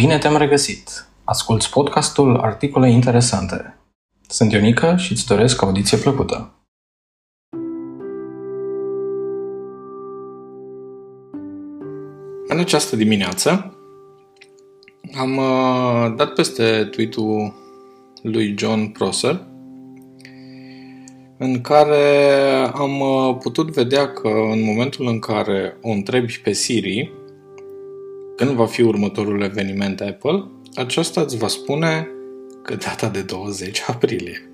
Bine te-am regăsit! Asculți podcastul Articole Interesante. Sunt Ionica și îți doresc audiție plăcută. În această dimineață am uh, dat peste tweet-ul lui John Prosser în care am uh, putut vedea că în momentul în care o întrebi pe Siri când va fi următorul eveniment Apple, aceasta îți va spune că data de 20 aprilie.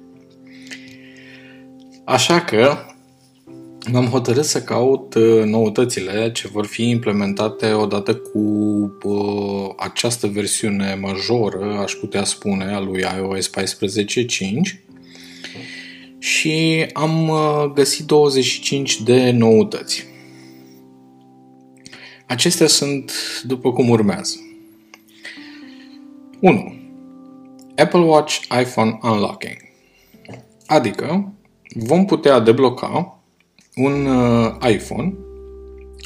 Așa că m-am hotărât să caut uh, noutățile ce vor fi implementate odată cu uh, această versiune majoră, aș putea spune, a lui iOS 14.5 și am uh, găsit 25 de noutăți. Acestea sunt după cum urmează. 1. Apple Watch iPhone Unlocking. Adică vom putea debloca un uh, iPhone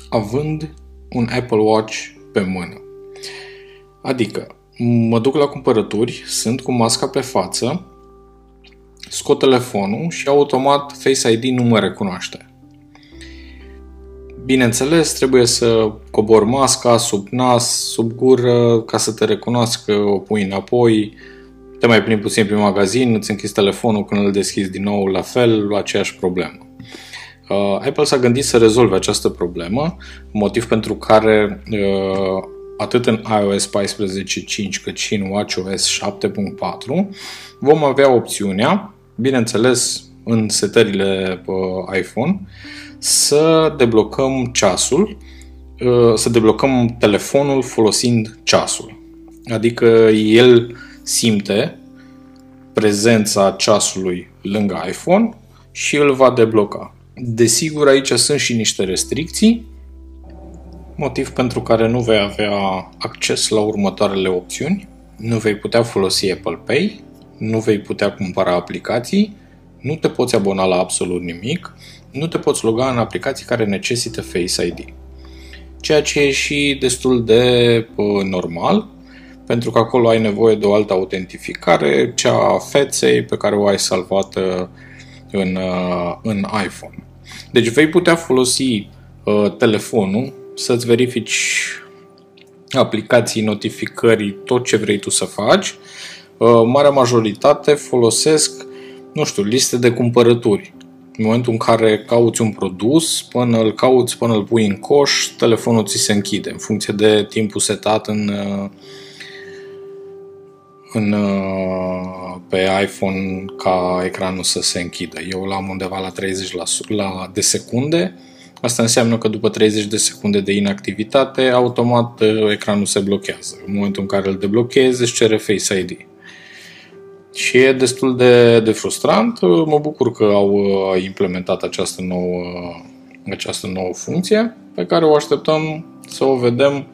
având un Apple Watch pe mână. Adică mă duc la cumpărături, sunt cu masca pe față, scot telefonul și automat Face ID nu mă recunoaște. Bineînțeles, trebuie să cobor masca sub nas, sub gură, ca să te recunoască, o pui înapoi, te mai plimbi puțin prin magazin, îți închizi telefonul când îl deschizi din nou, la fel, aceeași problemă. Uh, Apple s-a gândit să rezolve această problemă, motiv pentru care uh, atât în iOS 14.5 cât și în WatchOS 7.4 vom avea opțiunea, bineînțeles în setările uh, iPhone, să deblocăm ceasul, uh, să deblocăm telefonul folosind ceasul. Adică el simte prezența ceasului lângă iPhone și îl va debloca. Desigur, aici sunt și niște restricții, motiv pentru care nu vei avea acces la următoarele opțiuni. Nu vei putea folosi Apple Pay, nu vei putea cumpăra aplicații, nu te poți abona la absolut nimic, nu te poți loga în aplicații care necesită Face ID. Ceea ce e și destul de uh, normal, pentru că acolo ai nevoie de o altă autentificare, cea a feței pe care o ai salvată în, uh, în iPhone. Deci vei putea folosi uh, telefonul să-ți verifici aplicații, notificări, tot ce vrei tu să faci. Uh, marea majoritate folosesc, nu știu, liste de cumpărături în momentul în care cauți un produs, până îl cauți, până îl pui în coș, telefonul ți se închide în funcție de timpul setat în, în, pe iPhone ca ecranul să se închidă. Eu l-am undeva la 30 la, la, de secunde. Asta înseamnă că după 30 de secunde de inactivitate, automat ecranul se blochează. În momentul în care îl deblochezi, își cere Face ID. Și e destul de, de frustrant. Mă bucur că au uh, implementat această nouă, această nouă funcție pe care o așteptăm să o vedem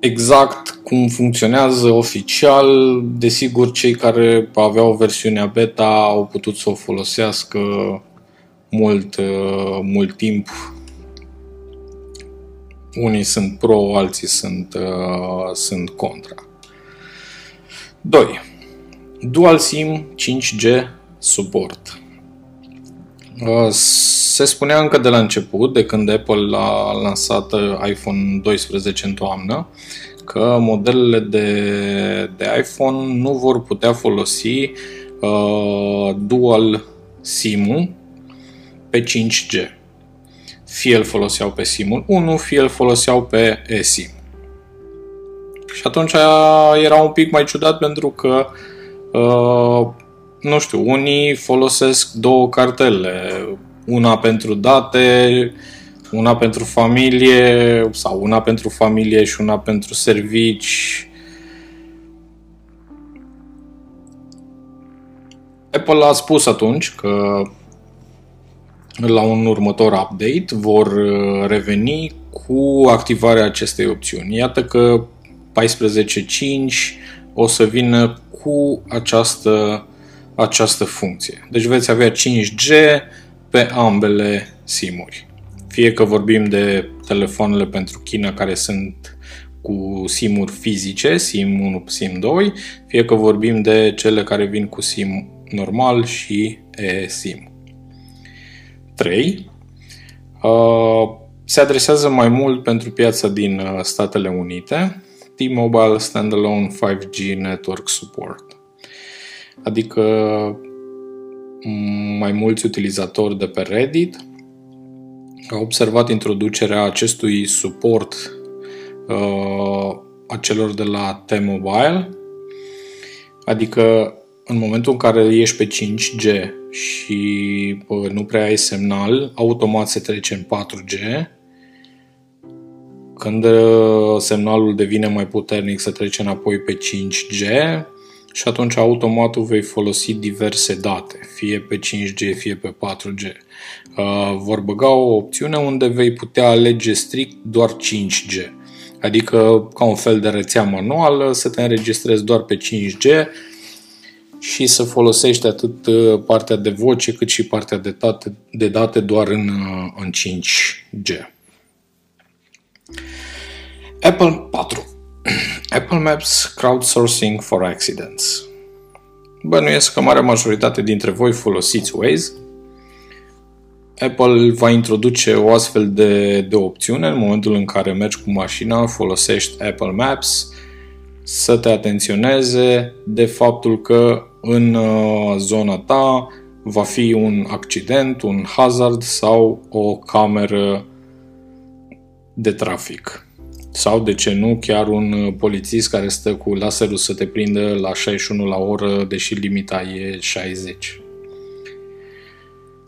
exact cum funcționează oficial. Desigur, cei care aveau versiunea beta au putut să o folosească mult, uh, mult timp. Unii sunt pro, alții sunt, uh, sunt contra. 2. Dual SIM 5G suport. Uh, se spunea încă de la început, de când Apple a lansat uh, iPhone 12 în toamnă, că modelele de, de iPhone nu vor putea folosi uh, dual SIM-ul pe 5G. Fie îl foloseau pe SIM-ul 1, fie îl foloseau pe eSIM. Și atunci era un pic mai ciudat pentru că, uh, nu știu, unii folosesc două cartele, una pentru date, una pentru familie sau una pentru familie și una pentru servici. Apple a spus atunci că la un următor update vor uh, reveni cu activarea acestei opțiuni. Iată că 14.5 o să vină cu această, această funcție. Deci veți avea 5G pe ambele simuri. Fie că vorbim de telefoanele pentru China care sunt cu SIM-uri fizice, SIM 1, SIM 2, fie că vorbim de cele care vin cu SIM normal și eSIM. 3. Uh, se adresează mai mult pentru piața din uh, Statele Unite, T-Mobile Standalone 5G Network Support. Adică mai mulți utilizatori de pe Reddit au observat introducerea acestui suport uh, a celor de la T-Mobile, adică în momentul în care ești pe 5G și uh, nu prea ai semnal, automat se trece în 4G. Când uh, semnalul devine mai puternic, se trece înapoi pe 5G și atunci automat vei folosi diverse date, fie pe 5G, fie pe 4G. Uh, vor băga o opțiune unde vei putea alege strict doar 5G, adică ca un fel de rețea manuală, să te înregistrezi doar pe 5G și să folosești atât uh, partea de voce cât și partea de date, de date doar în, uh, în 5G. Apple 4. Apple Maps Crowdsourcing for Accidents. Bănuiesc că marea majoritate dintre voi folosiți Waze. Apple va introduce o astfel de, de opțiune în momentul în care mergi cu mașina, folosești Apple Maps, să te atenționeze de faptul că în uh, zona ta va fi un accident, un hazard sau o cameră de trafic. Sau, de ce nu, chiar un uh, polițist care stă cu laserul să te prindă la 61 la oră, deși limita e 60.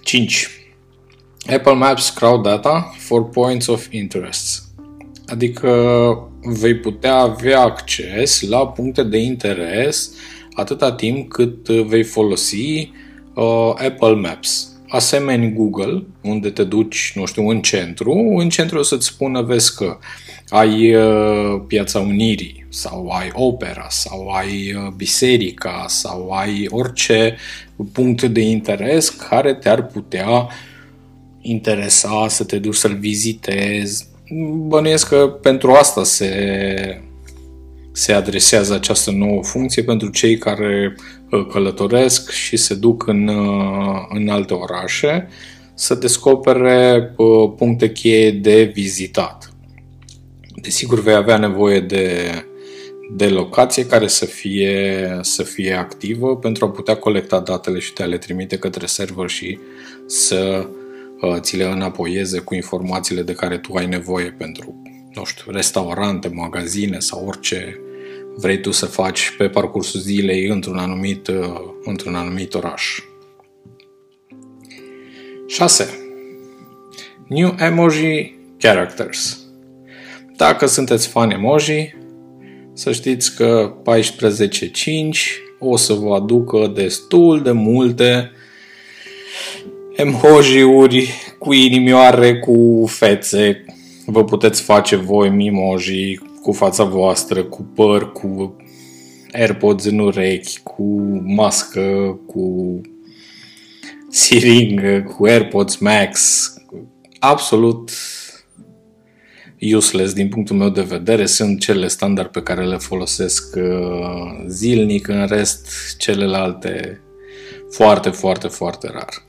5. Apple Maps Crowd Data for Points of Interest. Adică vei putea avea acces la puncte de interes atâta timp cât vei folosi uh, Apple Maps. Asemeni Google, unde te duci, nu știu, în centru, în centru o să-ți spună, vezi că ai uh, Piața Unirii sau ai Opera sau ai uh, Biserica sau ai orice punct de interes care te-ar putea interesa să te duci să-l vizitezi, bănuiesc că pentru asta se, se adresează această nouă funcție pentru cei care uh, călătoresc și se duc în, uh, în alte orașe să descopere uh, puncte cheie de vizitat. Desigur, vei avea nevoie de, de locație care să fie, să fie activă pentru a putea colecta datele și te le trimite către server și să Uh, ți le înapoieze cu informațiile de care tu ai nevoie pentru, nu știu, restaurante, magazine sau orice vrei tu să faci pe parcursul zilei într-un anumit, uh, într-un anumit oraș. 6. New Emoji Characters Dacă sunteți fan emoji, să știți că 14.5 o să vă aducă destul de multe emoji-uri cu inimioare, cu fețe. Vă puteți face voi mimoji cu fața voastră, cu păr, cu AirPods în urechi, cu mască, cu siringă, cu AirPods Max. Absolut useless din punctul meu de vedere. Sunt cele standard pe care le folosesc uh, zilnic, în rest celelalte foarte, foarte, foarte rar.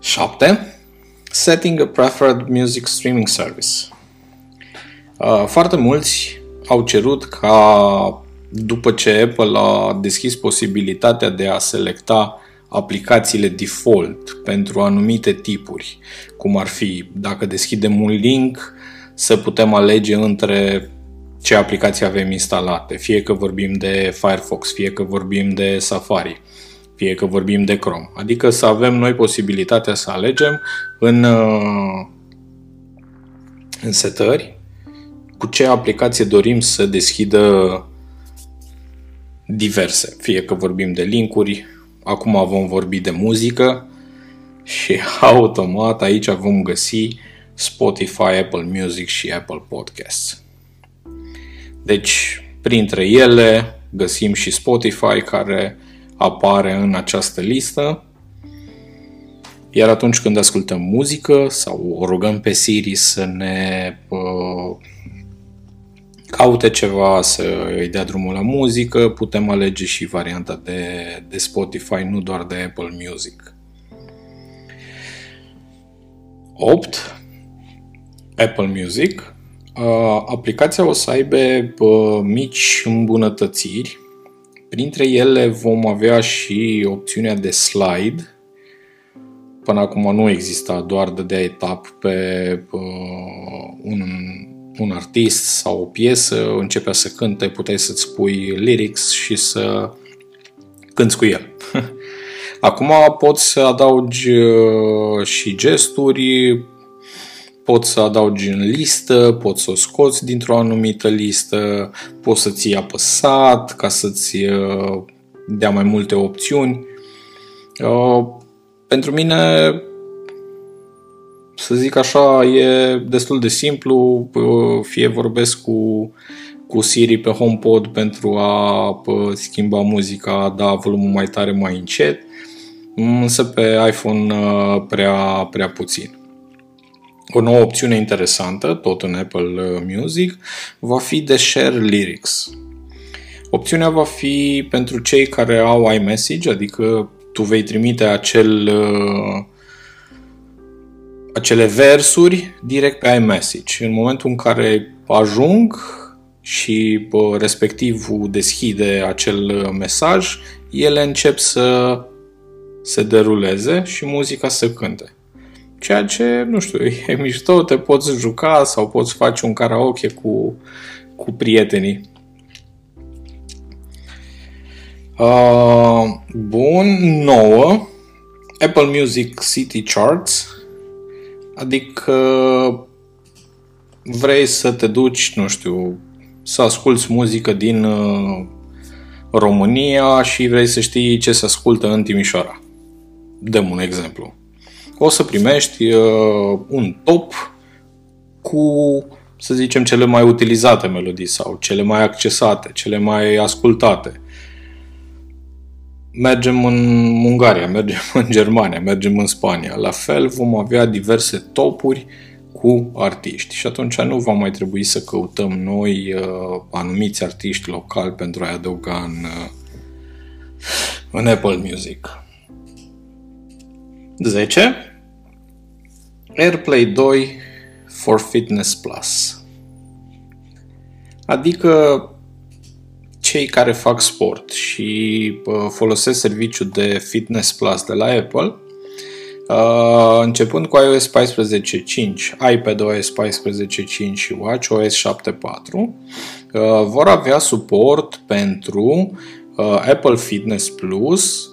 7. Setting a preferred music streaming service. Uh, foarte mulți au cerut ca după ce Apple a deschis posibilitatea de a selecta aplicațiile default pentru anumite tipuri, cum ar fi dacă deschidem un link să putem alege între ce aplicații avem instalate, fie că vorbim de Firefox, fie că vorbim de Safari fie că vorbim de Chrome. Adică să avem noi posibilitatea să alegem în, uh, în setări cu ce aplicație dorim să deschidă diverse. Fie că vorbim de linkuri, acum vom vorbi de muzică și automat aici vom găsi Spotify, Apple Music și Apple Podcasts. Deci, printre ele găsim și Spotify care apare în această listă. Iar atunci când ascultăm muzică sau o rugăm pe Siri să ne uh, caute ceva, să îi dea drumul la muzică, putem alege și varianta de, de Spotify, nu doar de Apple Music. 8. Apple Music. Uh, aplicația o să aibă uh, mici îmbunătățiri. Printre ele vom avea și opțiunea de slide. Până acum nu exista, doar de etap pe uh, un un artist sau o piesă începea să cânte, puteai să-ți pui lyrics și să cânți cu el. Acum poți să adaugi uh, și gesturi, poți să adaugi în listă, poți să o scoți dintr-o anumită listă, poți să ții apăsat ca să-ți uh, dea mai multe opțiuni. Uh, pentru mine să zic așa, e destul de simplu, fie vorbesc cu, cu Siri pe HomePod pentru a schimba muzica, a da volumul mai tare, mai încet, însă pe iPhone ă, prea, prea puțin. O nouă opțiune interesantă, tot în Apple Music, va fi de Share Lyrics. Opțiunea va fi pentru cei care au iMessage, adică tu vei trimite acel uh, acele versuri direct pe iMessage. În momentul în care ajung și respectivul deschide acel mesaj, ele încep să se deruleze și muzica să cânte. Ceea ce, nu știu, e mișto, te poți juca sau poți face un karaoke cu, cu prietenii. Uh, bun, nouă. Apple Music City Charts Adică vrei să te duci, nu știu, să asculți muzică din uh, România și vrei să știi ce se ascultă în Timișoara. Dăm un exemplu. O să primești uh, un top cu, să zicem, cele mai utilizate melodii sau cele mai accesate, cele mai ascultate mergem în Ungaria, mergem în Germania, mergem în Spania. La fel vom avea diverse topuri cu artiști și atunci nu va mai trebui să căutăm noi uh, anumiți artiști locali pentru a-i adăuga în, uh, în Apple Music. 10. AirPlay 2 for Fitness Plus. Adică cei care fac sport și folosesc serviciul de Fitness Plus de la Apple, Uh, începând cu iOS 14.5, iPadOS 14.5 și WatchOS 7.4, uh, vor avea suport pentru uh, Apple Fitness Plus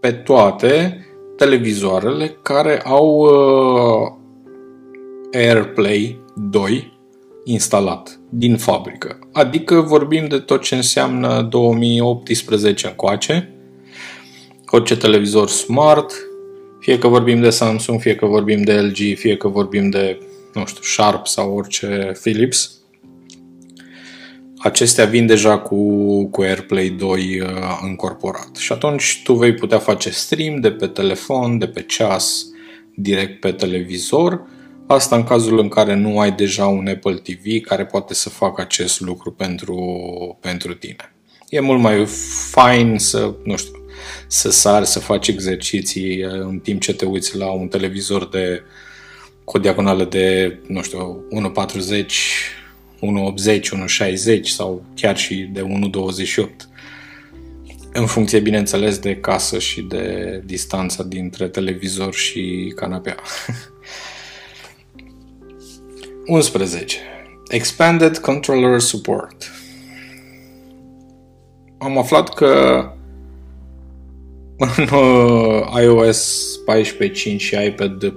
pe toate televizoarele care au uh, AirPlay 2 instalat din fabrică. Adică vorbim de tot ce înseamnă 2018 încoace, orice televizor smart, fie că vorbim de Samsung, fie că vorbim de LG, fie că vorbim de, nu știu, Sharp sau orice Philips, acestea vin deja cu, cu AirPlay 2 uh, încorporat. Și atunci tu vei putea face stream de pe telefon, de pe ceas, direct pe televizor Asta în cazul în care nu ai deja un Apple TV care poate să facă acest lucru pentru, pentru tine. E mult mai fain să, nu știu, să sari, să faci exerciții în timp ce te uiți la un televizor de cu o diagonală de, nu știu, 1,40, 1,80, 1,60 sau chiar și de 1,28 în funcție, bineînțeles, de casă și de distanța dintre televizor și canapea. 11. Expanded Controller Support. Am aflat că în uh, iOS 14.5 și iPad 14.5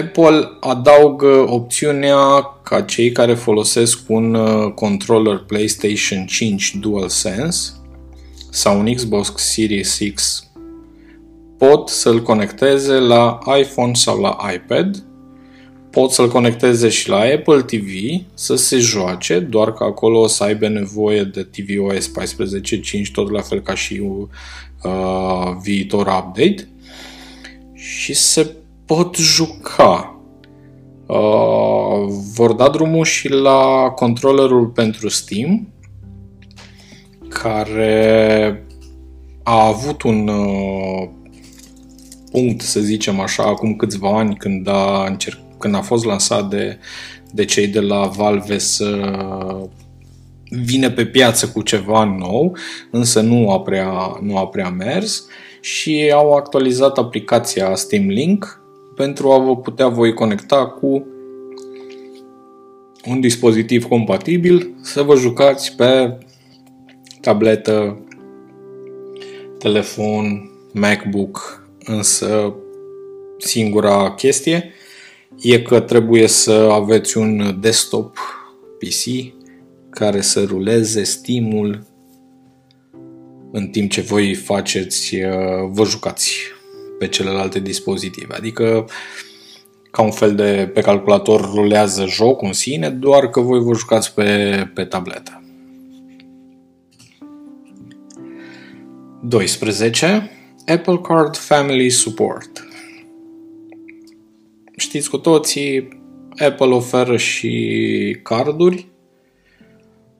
Apple adaugă opțiunea ca cei care folosesc un uh, controller PlayStation 5 DualSense sau un Xbox Series X pot să-l conecteze la iPhone sau la iPad pot să-l conecteze și la Apple TV să se joace, doar că acolo o să aibă nevoie de tvOS 14.5, tot la fel ca și uh, viitor update și se pot juca. Uh, vor da drumul și la controllerul pentru Steam, care a avut un uh, punct, să zicem așa, acum câțiva ani când a, încerc, când a fost lansat de, de cei de la Valve să vine pe piață cu ceva nou, însă nu a prea, nu a prea mers și au actualizat aplicația Steam Link pentru a vă putea voi conecta cu un dispozitiv compatibil să vă jucați pe tabletă, telefon, MacBook, însă singura chestie e că trebuie să aveți un desktop PC care să ruleze stimul în timp ce voi faceți, uh, vă jucați pe celelalte dispozitive. Adică ca un fel de pe calculator rulează jocul în sine, doar că voi vă jucați pe, pe tabletă. 12. Apple Card Family Support. Știți cu toții, Apple oferă și carduri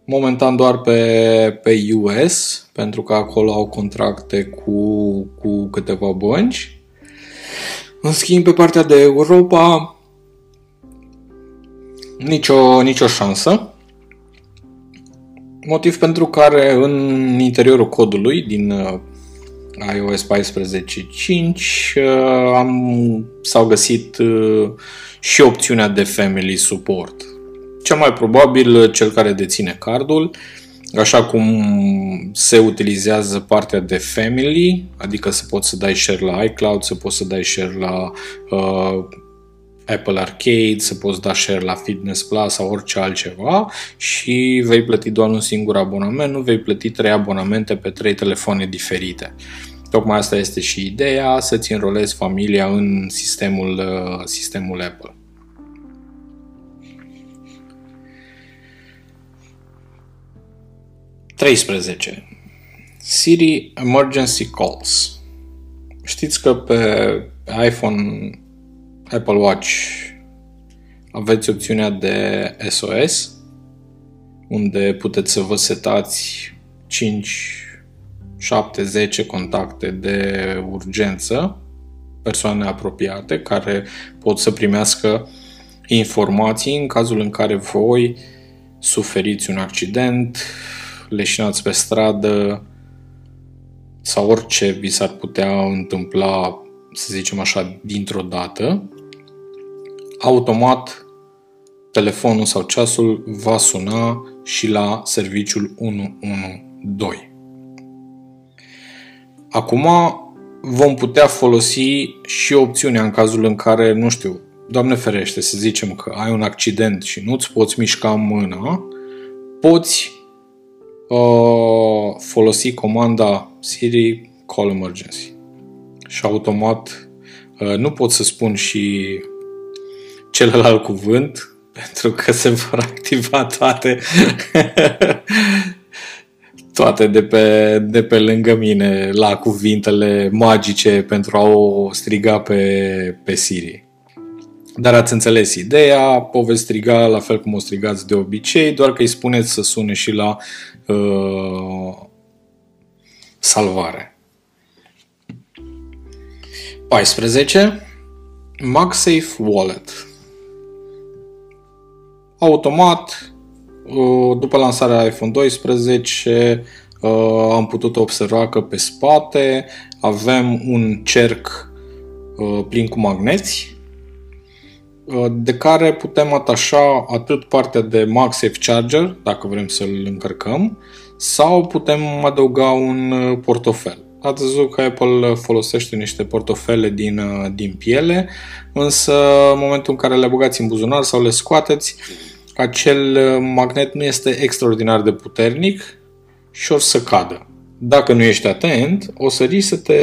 momentan doar pe, pe US, pentru că acolo au contracte cu, cu câteva bănci. În schimb, pe partea de Europa, nicio, nicio șansă. Motiv pentru care în interiorul codului din uh, iOS 14.5 uh, am, s-au găsit uh, și opțiunea de Family Support. Cel mai probabil cel care deține cardul, așa cum se utilizează partea de family, adică să poți să dai share la iCloud, să poți să dai share la uh, Apple Arcade, să poți da share la Fitness Plus sau orice altceva și vei plăti doar un singur abonament, nu vei plăti trei abonamente pe trei telefoane diferite. Tocmai asta este și ideea, să-ți înrolezi familia în sistemul, uh, sistemul Apple. 13. Siri Emergency Calls. Știți că pe iPhone, Apple Watch aveți opțiunea de SOS, unde puteți să vă setați 5, 7, 10 contacte de urgență, persoane apropiate, care pot să primească informații în cazul în care voi suferiți un accident, leșinați pe stradă sau orice vi s-ar putea întâmpla, să zicem așa, dintr-o dată, automat telefonul sau ceasul va suna și la serviciul 112. Acum vom putea folosi și opțiunea în cazul în care, nu știu, Doamne ferește, să zicem că ai un accident și nu-ți poți mișca mâna, poți uh, folosi comanda Siri Call Emergency. Și automat uh, nu pot să spun și celălalt cuvânt pentru că se vor activa toate toate de pe, de pe lângă mine la cuvintele magice pentru a o striga pe, pe Siri. Dar ați înțeles ideea, o veți striga la fel cum o strigați de obicei, doar că îi spuneți să sune și la uh, salvare. 14. MagSafe Wallet. Automat, uh, după lansarea iPhone 12, uh, am putut observa că pe spate avem un cerc uh, plin cu magneți de care putem atașa atât partea de MagSafe Charger, dacă vrem să-l încărcăm, sau putem adăuga un uh, portofel. Ați văzut că Apple folosește niște portofele din, uh, din piele, însă în momentul în care le băgați în buzunar sau le scoateți, acel uh, magnet nu este extraordinar de puternic și o să cadă. Dacă nu ești atent, o să riști să te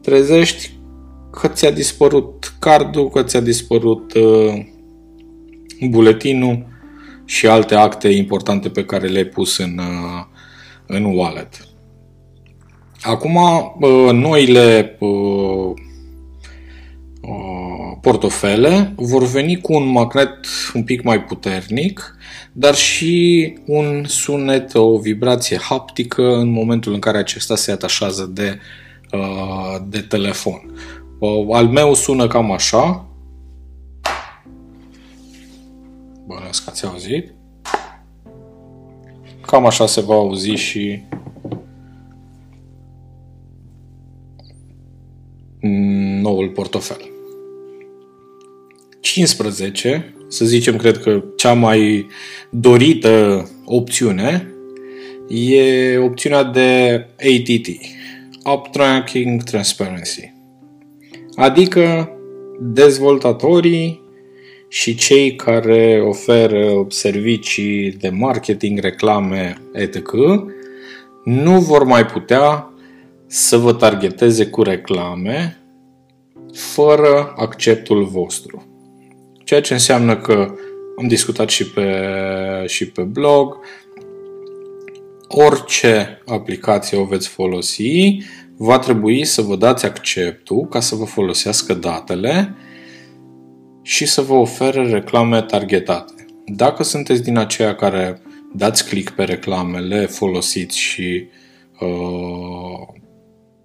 trezești că ți-a dispărut cardul, că ți-a dispărut uh, buletinul și alte acte importante pe care le-ai pus în, uh, în wallet. Acum, noile portofele vor veni cu un magnet un pic mai puternic, dar și un sunet, o vibrație haptică în momentul în care acesta se atașează de, de telefon. Al meu sună cam așa. Bănuiesc că ați auzit. Cam așa se va auzi și noul portofel. 15, să zicem, cred că cea mai dorită opțiune e opțiunea de ATT, Up Tracking Transparency. Adică dezvoltatorii și cei care oferă servicii de marketing, reclame, etc. nu vor mai putea să vă targeteze cu reclame fără acceptul vostru. Ceea ce înseamnă că am discutat și pe, și pe blog, orice aplicație o veți folosi, va trebui să vă dați acceptul ca să vă folosească datele și să vă ofere reclame targetate. Dacă sunteți din aceia care dați click pe reclamele, folosiți și uh,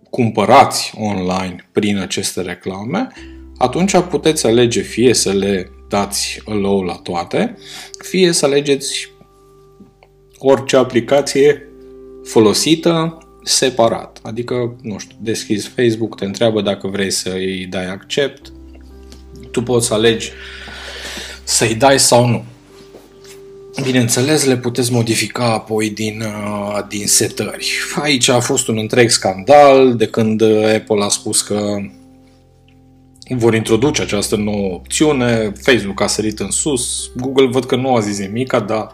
cumpărați online prin aceste reclame, atunci puteți alege fie să le dați allow la toate, fie să alegeți orice aplicație folosită separat. Adică, nu știu, deschizi Facebook, te întreabă dacă vrei să îi dai accept, tu poți să alegi să-i dai sau nu. Bineînțeles, le puteți modifica apoi din, uh, din setări. Aici a fost un întreg scandal de când Apple a spus că vor introduce această nouă opțiune, Facebook a sărit în sus, Google văd că nu a zis nimic, dar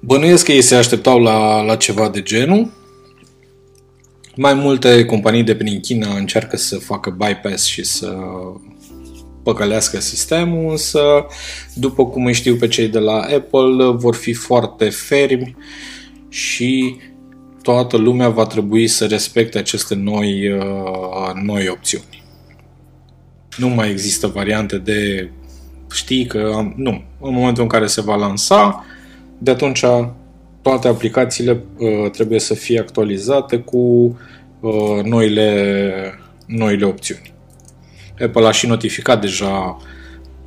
bănuiesc că ei se așteptau la, la ceva de genul. Mai multe companii de prin China încearcă să facă bypass și să păcălească sistemul, însă, după cum îi știu pe cei de la Apple, vor fi foarte fermi și toată lumea va trebui să respecte aceste noi, uh, noi opțiuni. Nu mai există variante de știi că am, nu. În momentul în care se va lansa, de atunci toate aplicațiile uh, trebuie să fie actualizate cu uh, noile, noile opțiuni. Apple a și notificat deja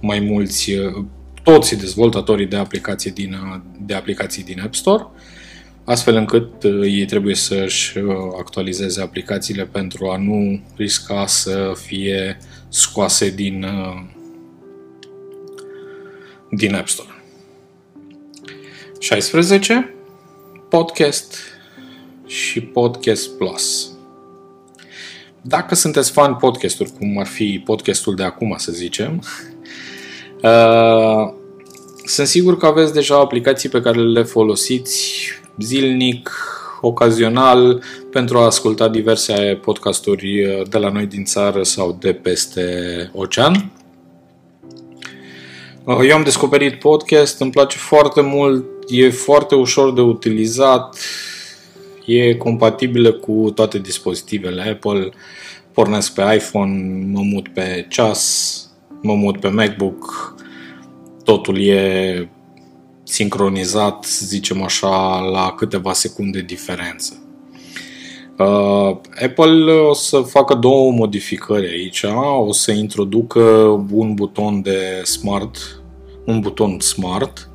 mai mulți, uh, toți dezvoltatorii de aplicații din, uh, de aplicații din App Store, astfel încât uh, ei trebuie să-și actualizeze aplicațiile pentru a nu risca să fie scoase din, din App Store. 16. Podcast și Podcast Plus. Dacă sunteți fan podcasturi, cum ar fi podcastul de acum, să zicem, uh, sunt sigur că aveți deja aplicații pe care le folosiți zilnic, ocazional, pentru a asculta diverse podcasturi uh, de la noi din țară sau de peste ocean. Uh, eu am descoperit podcast, îmi place foarte mult, e foarte ușor de utilizat, e compatibilă cu toate dispozitivele Apple. Pornesc pe iPhone, mă mut pe ceas, mă mut pe MacBook. Totul e sincronizat, zicem așa, la câteva secunde diferență. Uh, Apple o să facă două modificări aici. O să introducă un buton de smart, un buton smart,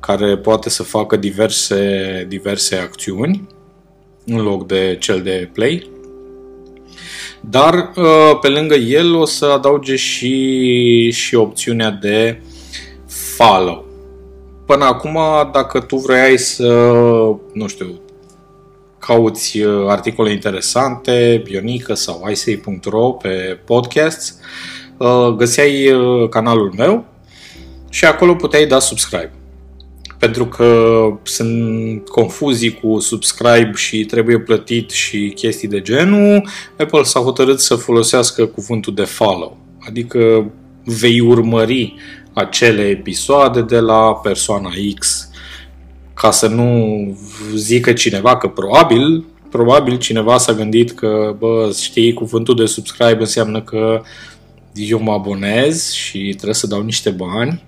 care poate să facă diverse, diverse acțiuni în loc de cel de play. Dar uh, pe lângă el o să adauge și, și opțiunea de follow. Până acum, dacă tu vrei să, nu știu, cauți uh, articole interesante, Bionică sau isei.ro pe podcasts, uh, găseai canalul meu și acolo puteai da subscribe. Pentru că sunt confuzii cu subscribe și trebuie plătit și chestii de genul, Apple s-a hotărât să folosească cuvântul de follow, adică vei urmări acele episoade de la persoana X ca să nu zică cineva că probabil probabil cineva s-a gândit că, bă, știi, cuvântul de subscribe înseamnă că eu mă abonez și trebuie să dau niște bani.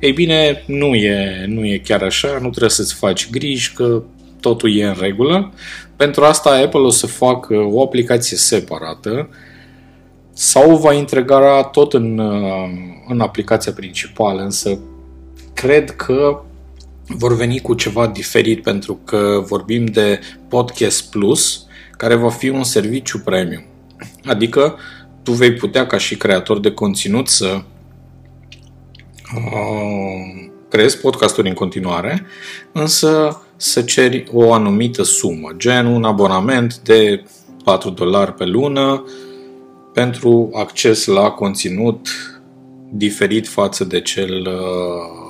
Ei bine, nu e, nu e chiar așa, nu trebuie să-ți faci griji că totul e în regulă. Pentru asta Apple o să facă o aplicație separată sau va integra tot în, în aplicația principală, însă cred că vor veni cu ceva diferit pentru că vorbim de Podcast Plus, care va fi un serviciu premium. Adică tu vei putea ca și creator de conținut să uh, creezi podcasturi în continuare, însă să ceri o anumită sumă, gen un abonament de 4 dolari pe lună pentru acces la conținut diferit față de cel uh,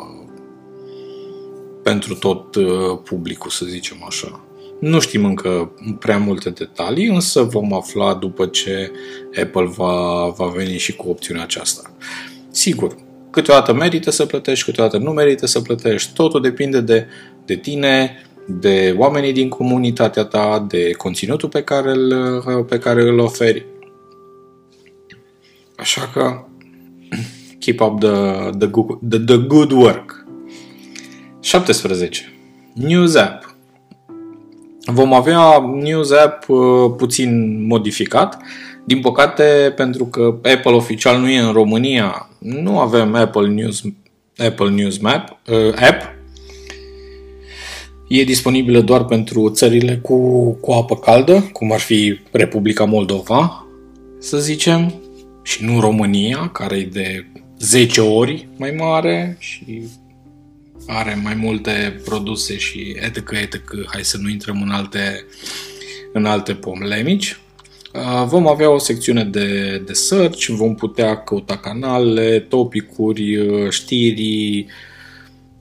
pentru tot uh, publicul, să zicem așa. Nu știm încă prea multe detalii, însă vom afla după ce Apple va, va veni și cu opțiunea aceasta. Sigur, câteodată merită să plătești, câteodată nu merită să plătești. Totul depinde de, de tine, de oamenii din comunitatea ta, de conținutul pe care îl, pe care îl oferi. Așa că keep up the, the, good, the, the good work. 17. News App. Vom avea News App uh, puțin modificat. Din păcate, pentru că Apple oficial nu e în România, nu avem Apple News, Apple News Map, uh, app. E disponibilă doar pentru țările cu, cu apă caldă, cum ar fi Republica Moldova, să zicem, și nu România, care e de 10 ori mai mare și are mai multe produse și etc. etc. Hai să nu intrăm în alte, în alte polemici. Uh, vom avea o secțiune de, de search, vom putea căuta canale, topicuri, uh, știri,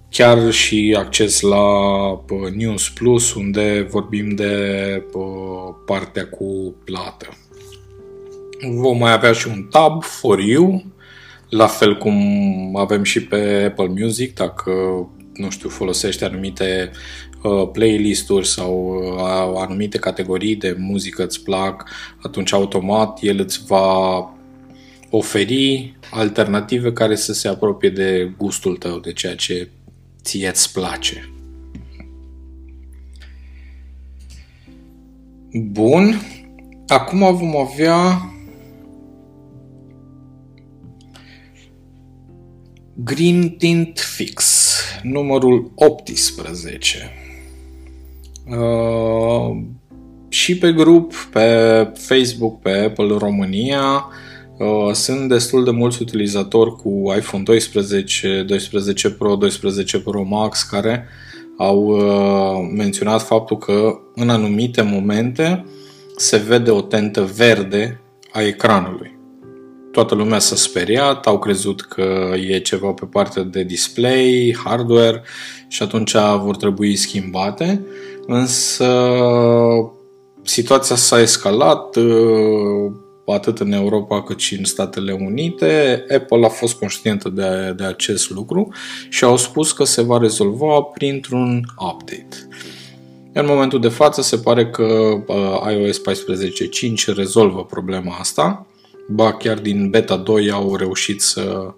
chiar și acces la uh, News Plus, unde vorbim de partea cu plată. Vom mai avea și un tab for you, la fel cum avem și pe Apple Music, dacă, nu știu, folosești anumite uh, playlist-uri sau uh, anumite categorii de muzică îți plac, atunci automat el îți va oferi alternative care să se apropie de gustul tău, de ceea ce ție îți place. Bun. Acum vom avea Green Tint Fix, numărul 18. Uh, și pe grup, pe Facebook, pe Apple România, uh, sunt destul de mulți utilizatori cu iPhone 12, 12 Pro, 12 Pro Max care au uh, menționat faptul că în anumite momente se vede o tentă verde a ecranului toată lumea s-a speriat, au crezut că e ceva pe partea de display, hardware și atunci vor trebui schimbate, însă situația s-a escalat uh, atât în Europa cât și în Statele Unite. Apple a fost conștientă de, de acest lucru și au spus că se va rezolva printr-un update. În momentul de față se pare că uh, iOS 14.5 rezolvă problema asta ba chiar din beta 2 au reușit să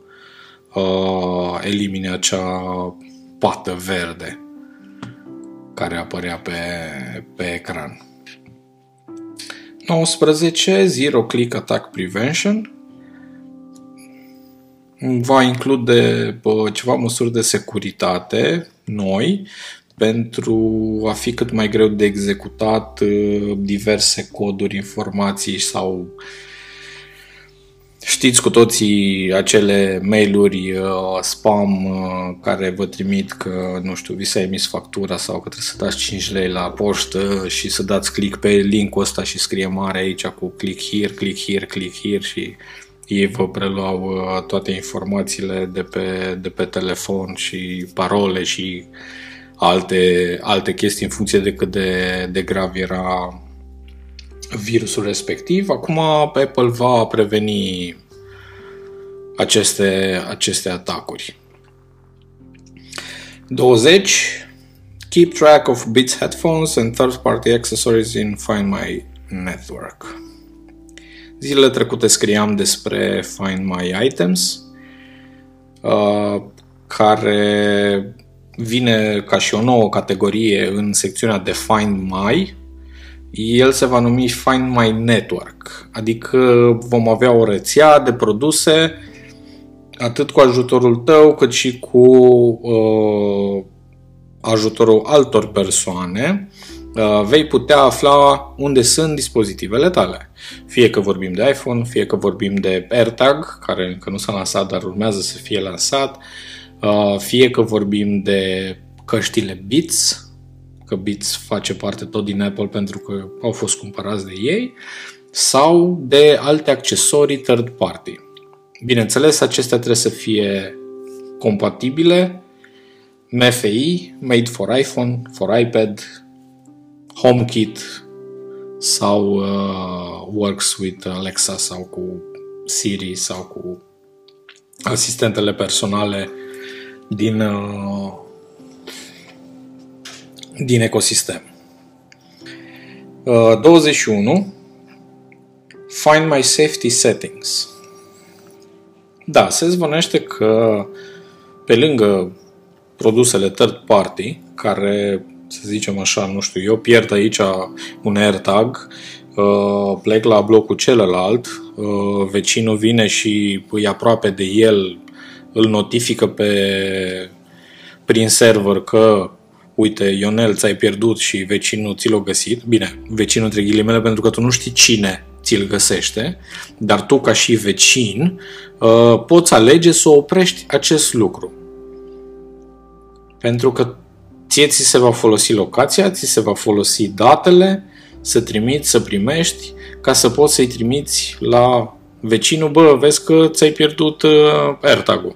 uh, elimine acea pată verde care apărea pe, pe ecran. 19. Zero Click Attack Prevention va include bă, ceva măsuri de securitate noi pentru a fi cât mai greu de executat uh, diverse coduri, informații sau uh, Știți cu toții acele mail-uri uh, spam uh, care vă trimit că, nu știu, vi s-a emis factura sau că trebuie să dați 5 lei la poștă și să dați click pe linkul ăsta și scrie mare aici cu click here, click here, click here și ei vă preluau uh, toate informațiile de pe, de pe telefon și parole și alte, alte chestii în funcție de cât de, de grav era virusul respectiv. Acum Apple va preveni aceste, aceste atacuri. 20. keep track of Beats headphones and third-party accessories in Find My Network. Zilele trecute scriam despre Find My Items, uh, care vine ca și o nouă categorie în secțiunea de Find My. El se va numi Find My Network, adică vom avea o rețea de produse atât cu ajutorul tău cât și cu uh, ajutorul altor persoane uh, vei putea afla unde sunt dispozitivele tale. Fie că vorbim de iPhone, fie că vorbim de AirTag, care încă nu s-a lansat, dar urmează să fie lansat, uh, fie că vorbim de căștile Beats, că Beats face parte tot din Apple pentru că au fost cumpărați de ei, sau de alte accesorii third party. Bineînțeles, acestea trebuie să fie compatibile MFI, Made for iPhone, for iPad, HomeKit sau uh, Works with Alexa sau cu Siri sau cu asistentele personale din, uh, din ecosistem. Uh, 21. Find my safety settings. Da, se zvonește că pe lângă produsele third party, care, să zicem așa, nu știu, eu pierd aici un AirTag, uh, plec la blocul celălalt, uh, vecinul vine și îi aproape de el, îl notifică pe prin server că uite, Ionel, ți-ai pierdut și vecinul ți l-a găsit. Bine, vecinul între ghilimele pentru că tu nu știi cine ți-l găsește, dar tu ca și vecin uh, poți alege să oprești acest lucru. Pentru că ție ți se va folosi locația, ți se va folosi datele, să trimiți, să primești, ca să poți să-i trimiți la vecinul, bă, vezi că ți-ai pierdut uh, AirTag-ul.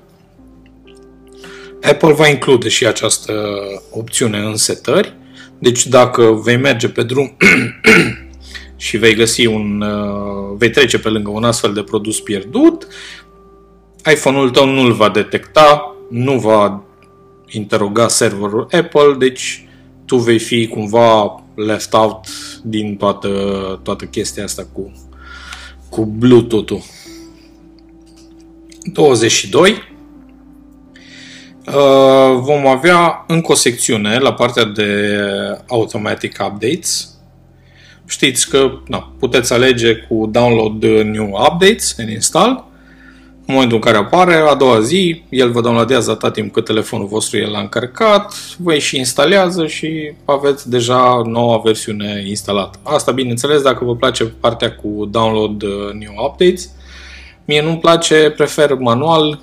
Apple va include și această opțiune în setări, deci dacă vei merge pe drum și vei găsi un, uh, vei trece pe lângă un astfel de produs pierdut, iPhone-ul tău nu-l va detecta, nu va interoga serverul Apple, deci tu vei fi cumva left out din toată, toată chestia asta cu, cu Bluetooth-ul. 22. Uh, vom avea încă o secțiune la partea de Automatic Updates. Știți că na, puteți alege cu Download New Updates în install în momentul în care apare, a doua zi, el vă downloadează atât timp cât telefonul vostru el l-a încărcat, voi și instalează și aveți deja noua versiune instalată. Asta, bineînțeles, dacă vă place partea cu download uh, new updates. Mie nu-mi place, prefer manual.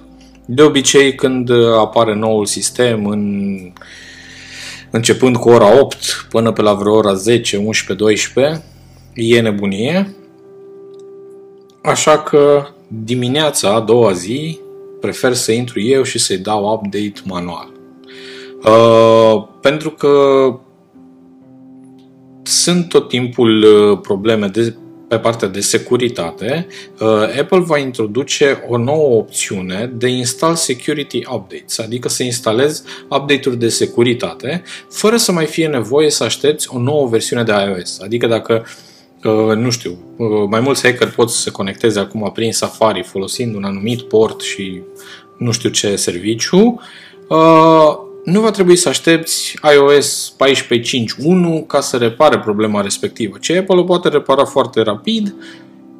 De obicei, când apare noul sistem, în, începând cu ora 8 până pe la vreo ora 10, 11, 12, e nebunie. Așa că dimineața, a doua zi, prefer să intru eu și să-i dau update manual. Uh, pentru că sunt tot timpul uh, probleme de, pe partea de securitate, uh, Apple va introduce o nouă opțiune de install security updates, adică să instalezi update-uri de securitate fără să mai fie nevoie să aștepți o nouă versiune de iOS. Adică dacă uh, nu știu, mai mulți hacker pot să se conecteze acum prin Safari folosind un anumit port și nu știu ce serviciu, nu va trebui să aștepți iOS 14.5.1 ca să repare problema respectivă. Ce Apple o poate repara foarte rapid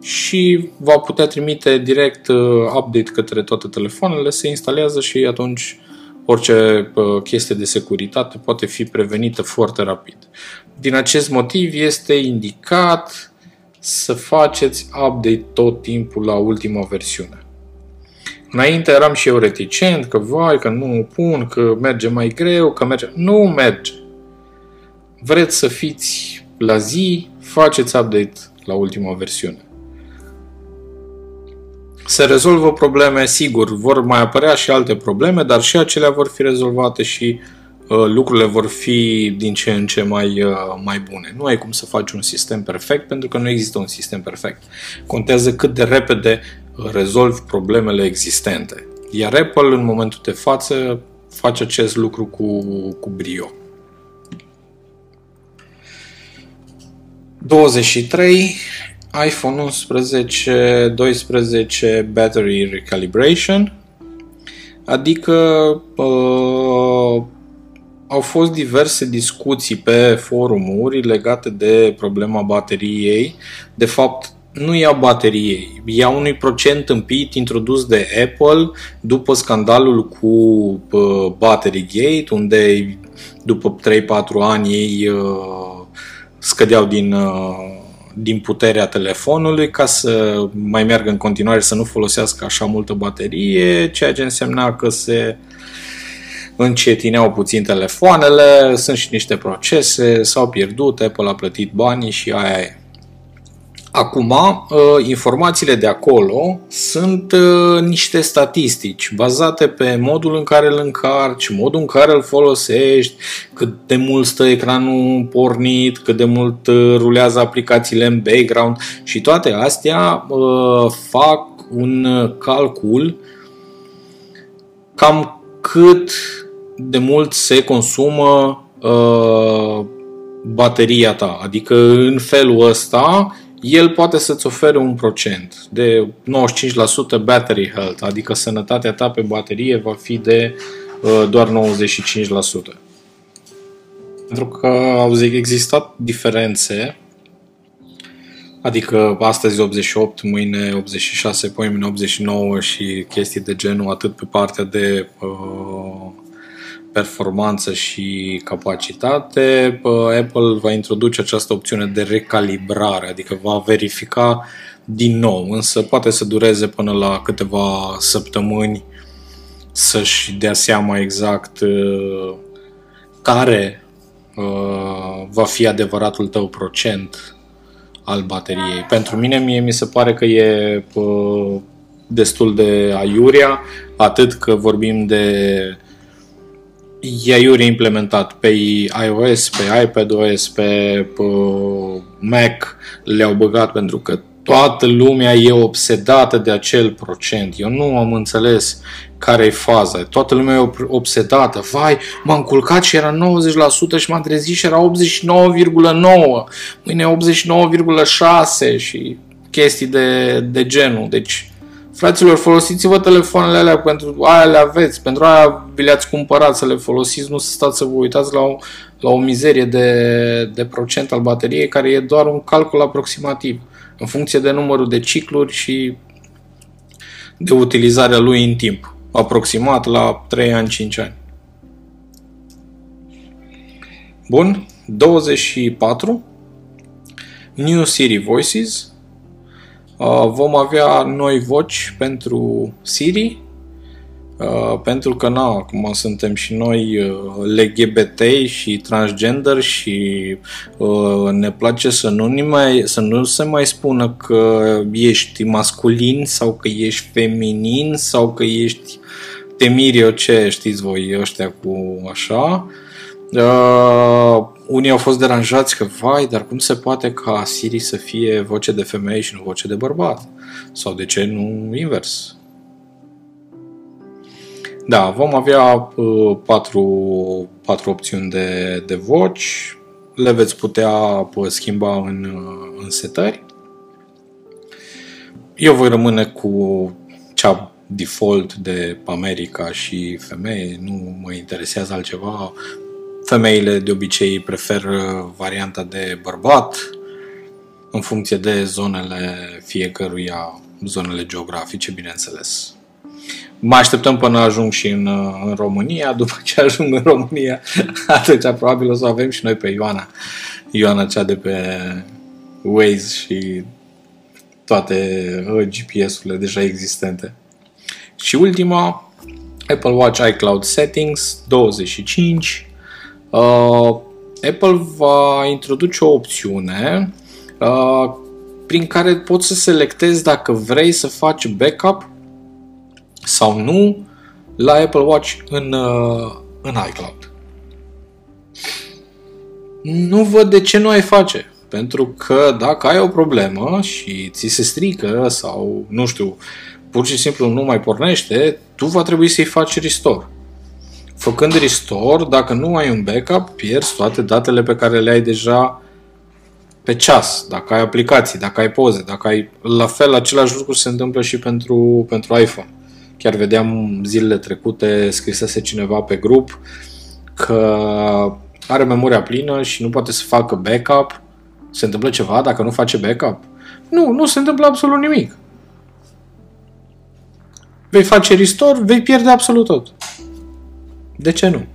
și va putea trimite direct update către toate telefoanele, se instalează și atunci orice chestie de securitate poate fi prevenită foarte rapid. Din acest motiv este indicat să faceți update tot timpul la ultima versiune. Înainte eram și eu reticent că vai, că nu pun, că merge mai greu, că merge... Nu merge. Vreți să fiți la zi, faceți update la ultima versiune. Se rezolvă probleme, sigur, vor mai apărea și alte probleme, dar și acelea vor fi rezolvate și Uh, lucrurile vor fi din ce în ce mai, uh, mai bune. Nu ai cum să faci un sistem perfect pentru că nu există un sistem perfect. Contează cât de repede rezolvi problemele existente. Iar Apple, în momentul de față, face acest lucru cu, cu brio. 23 iPhone 11 12 Battery Recalibration adică uh, au fost diverse discuții pe forumuri legate de problema bateriei. De fapt, nu ia bateriei, ia unui procent împit introdus de Apple după scandalul cu uh, Batterygate, unde după 3-4 ani ei uh, scădeau din, uh, din puterea telefonului ca să mai meargă în continuare să nu folosească așa multă baterie, ceea ce însemna că se încetineau puțin telefoanele, sunt și niște procese, s-au pierdut, Apple a plătit banii și aia e. Acum, uh, informațiile de acolo sunt uh, niște statistici bazate pe modul în care îl încarci, modul în care îl folosești, cât de mult stă ecranul pornit, cât de mult uh, rulează aplicațiile în background și toate astea fac un calcul cam cât de mult se consumă bateria ta. Adică în felul ăsta el poate să-ți ofere un procent de 95% battery health, adică sănătatea ta pe baterie va fi de uh, doar 95%. Pentru că au existat diferențe, adică astăzi 88, mâine 86, poi mâine 89 și chestii de genul, atât pe partea de uh, performanță și capacitate, Apple va introduce această opțiune de recalibrare, adică va verifica din nou, însă poate să dureze până la câteva săptămâni să-și dea seama exact uh, care uh, va fi adevăratul tău procent al bateriei. Pentru mine, mie mi se pare că e uh, destul de aiurea, atât că vorbim de e iuri implementat pe iOS, pe iPadOS, pe, pe Mac, le-au băgat pentru că toată lumea e obsedată de acel procent. Eu nu am înțeles care e faza. Toată lumea e obsedată. Vai, m-am culcat și era 90% și m-am trezit și era 89,9. Mâine 89,6 și chestii de, de genul. Deci Fraților, folosiți-vă telefoanele alea pentru aia le aveți, pentru aia vi le-ați cumpărat să le folosiți, nu să stați să vă uitați la o, la o mizerie de, de procent al bateriei care e doar un calcul aproximativ în funcție de numărul de cicluri și de utilizarea lui în timp, aproximat la 3 ani, 5 ani. Bun, 24. New Siri Voices Uh, vom avea noi voci pentru Siri, uh, pentru că, na, acum suntem și noi uh, LGBT și transgender și ne place să nu, mai, să nu se mai spună că ești masculin sau că ești feminin sau că ești temirio ce știți voi ăștia cu așa. Uh, unii au fost deranjați că, vai, dar cum se poate ca Siri să fie voce de femeie și nu voce de bărbat? Sau de ce nu invers? Da, vom avea uh, patru, patru opțiuni de, de voci. Le veți putea uh, schimba în, uh, în setări. Eu voi rămâne cu cea default de America și femeie, nu mă interesează altceva. Femeile de obicei preferă varianta de bărbat în funcție de zonele fiecăruia, zonele geografice, bineînțeles. Mai așteptăm până ajung și în, în România. După ce ajung în România, atunci probabil o să avem și noi pe Ioana. Ioana cea de pe Waze și toate uh, GPS-urile deja existente. Și ultima, Apple Watch iCloud Settings 25 Uh, Apple va introduce o opțiune uh, prin care poți să selectezi dacă vrei să faci backup sau nu la Apple Watch în, uh, în iCloud. Nu văd de ce nu ai face. Pentru că dacă ai o problemă și ți se strică sau, nu știu, pur și simplu nu mai pornește, tu va trebui să-i faci restore. Făcând restore, dacă nu ai un backup, pierzi toate datele pe care le ai deja pe ceas, dacă ai aplicații, dacă ai poze, dacă ai... La fel, același lucru se întâmplă și pentru, pentru iPhone. Chiar vedeam zilele trecute, scrisese cineva pe grup că are memoria plină și nu poate să facă backup. Se întâmplă ceva dacă nu face backup? Nu, nu se întâmplă absolut nimic. Vei face restore, vei pierde absolut tot. De ce nu?